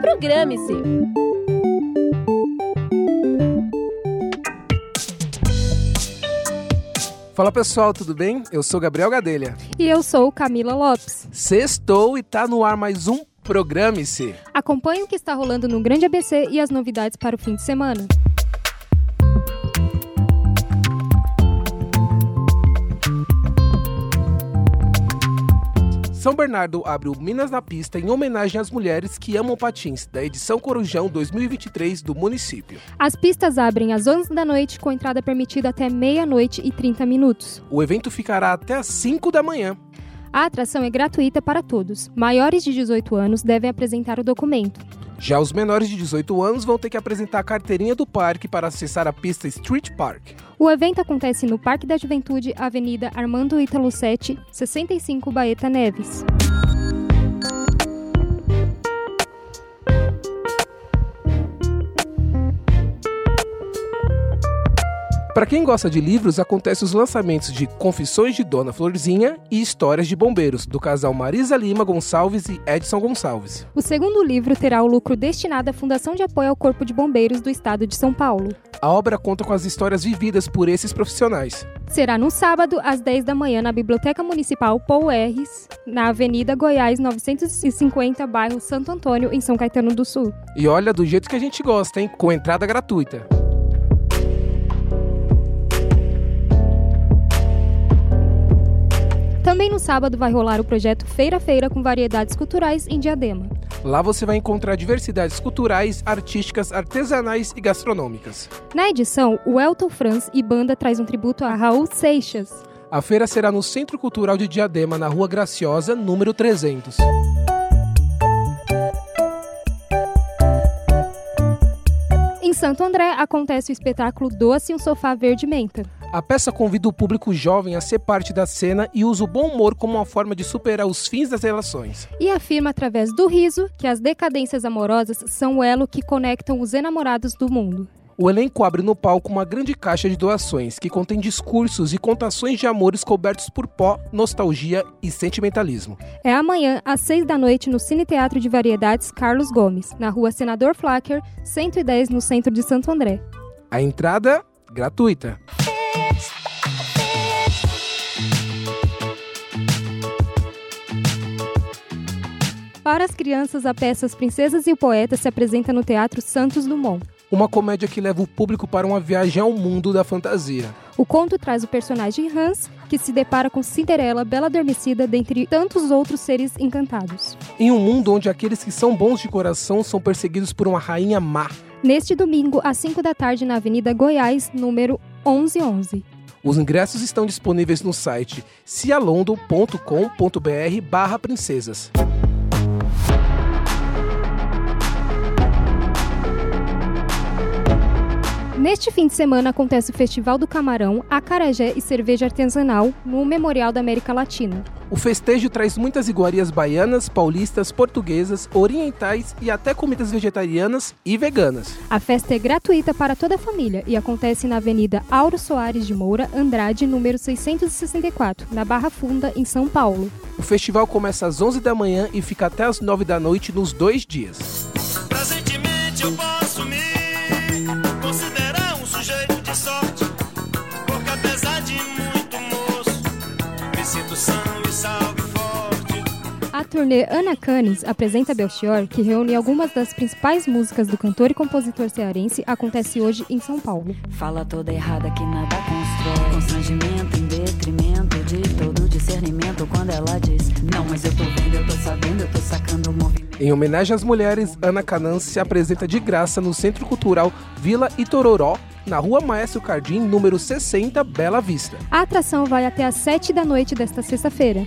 Programe-se. Fala pessoal, tudo bem? Eu sou Gabriel Gadelha. E eu sou Camila Lopes. Sextou e tá no ar mais um Programe-se. Acompanhe o que está rolando no Grande ABC e as novidades para o fim de semana. São Bernardo abre o Minas na Pista em homenagem às mulheres que amam patins, da edição Corujão 2023 do município. As pistas abrem às 11 da noite, com entrada permitida até meia-noite e 30 minutos. O evento ficará até às 5 da manhã. A atração é gratuita para todos. Maiores de 18 anos devem apresentar o documento. Já os menores de 18 anos vão ter que apresentar a carteirinha do parque para acessar a pista Street Park. O evento acontece no Parque da Juventude, Avenida Armando Ítalo 7, 65 Baeta Neves. Para quem gosta de livros, acontecem os lançamentos de Confissões de Dona Florzinha e Histórias de Bombeiros, do casal Marisa Lima Gonçalves e Edson Gonçalves. O segundo livro terá o lucro destinado à Fundação de Apoio ao Corpo de Bombeiros do Estado de São Paulo. A obra conta com as histórias vividas por esses profissionais. Será no sábado, às 10 da manhã, na Biblioteca Municipal Paul Erres, na Avenida Goiás 950, bairro Santo Antônio, em São Caetano do Sul. E olha, do jeito que a gente gosta, hein? Com entrada gratuita. Também no sábado vai rolar o projeto Feira Feira com variedades culturais em Diadema. Lá você vai encontrar diversidades culturais, artísticas, artesanais e gastronômicas. Na edição, o Elton Franz e banda traz um tributo a Raul Seixas. A feira será no Centro Cultural de Diadema, na Rua Graciosa, número 300. Santo André acontece o espetáculo Doce um Sofá Verde Menta. A peça convida o público jovem a ser parte da cena e usa o bom humor como uma forma de superar os fins das relações. E afirma através do riso que as decadências amorosas são o elo que conectam os enamorados do mundo. O elenco abre no palco uma grande caixa de doações que contém discursos e contações de amores cobertos por pó, nostalgia e sentimentalismo. É amanhã, às seis da noite, no Cine Teatro de Variedades Carlos Gomes, na rua Senador Flacker, 110, no centro de Santo André. A entrada gratuita. Para as crianças, a peça As Princesas e o Poeta se apresenta no Teatro Santos Dumont. Uma comédia que leva o público para uma viagem ao mundo da fantasia. O conto traz o personagem Hans, que se depara com Cinderela, Bela Adormecida, dentre tantos outros seres encantados. Em um mundo onde aqueles que são bons de coração são perseguidos por uma rainha má. Neste domingo, às 5 da tarde, na Avenida Goiás, número 1111. Os ingressos estão disponíveis no site cialondo.com.br barra princesas. Neste fim de semana acontece o Festival do Camarão, Acarajé e Cerveja Artesanal no Memorial da América Latina. O festejo traz muitas iguarias baianas, paulistas, portuguesas, orientais e até comidas vegetarianas e veganas. A festa é gratuita para toda a família e acontece na Avenida Auro Soares de Moura, Andrade, número 664, na Barra Funda, em São Paulo. O festival começa às 11 da manhã e fica até às 9 da noite nos dois dias. Presentemente eu posso turnê Ana Canes apresenta Belchior, que reúne algumas das principais músicas do cantor e compositor cearense, acontece hoje em São Paulo. Fala toda errada que nada constrói. Constrangimento em detrimento de todo discernimento. Quando ela diz, não, mas eu tô vendo, eu tô sabendo, eu tô sacando o movimento. Em homenagem às mulheres, Ana Canan se apresenta de graça no Centro Cultural Vila Itororó, na Rua Maestro Cardim, número 60, Bela Vista. A atração vai até às 7 da noite desta sexta-feira.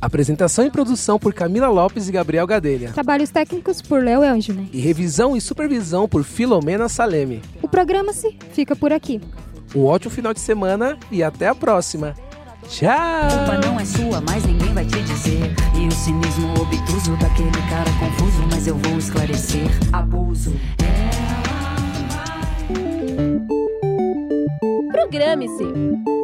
Apresentação e produção por Camila Lopes e Gabriel Gadelha. Trabalhos técnicos por Léo Ângelo. E revisão e supervisão por Filomena Saleme. O programa-se fica por aqui. Um ótimo final de semana e até a próxima. Tchau! Opa, não é sua, mas ninguém vai te dizer. E o cinismo obtuso daquele cara confuso, mas eu vou esclarecer. Abuso. Programe-se.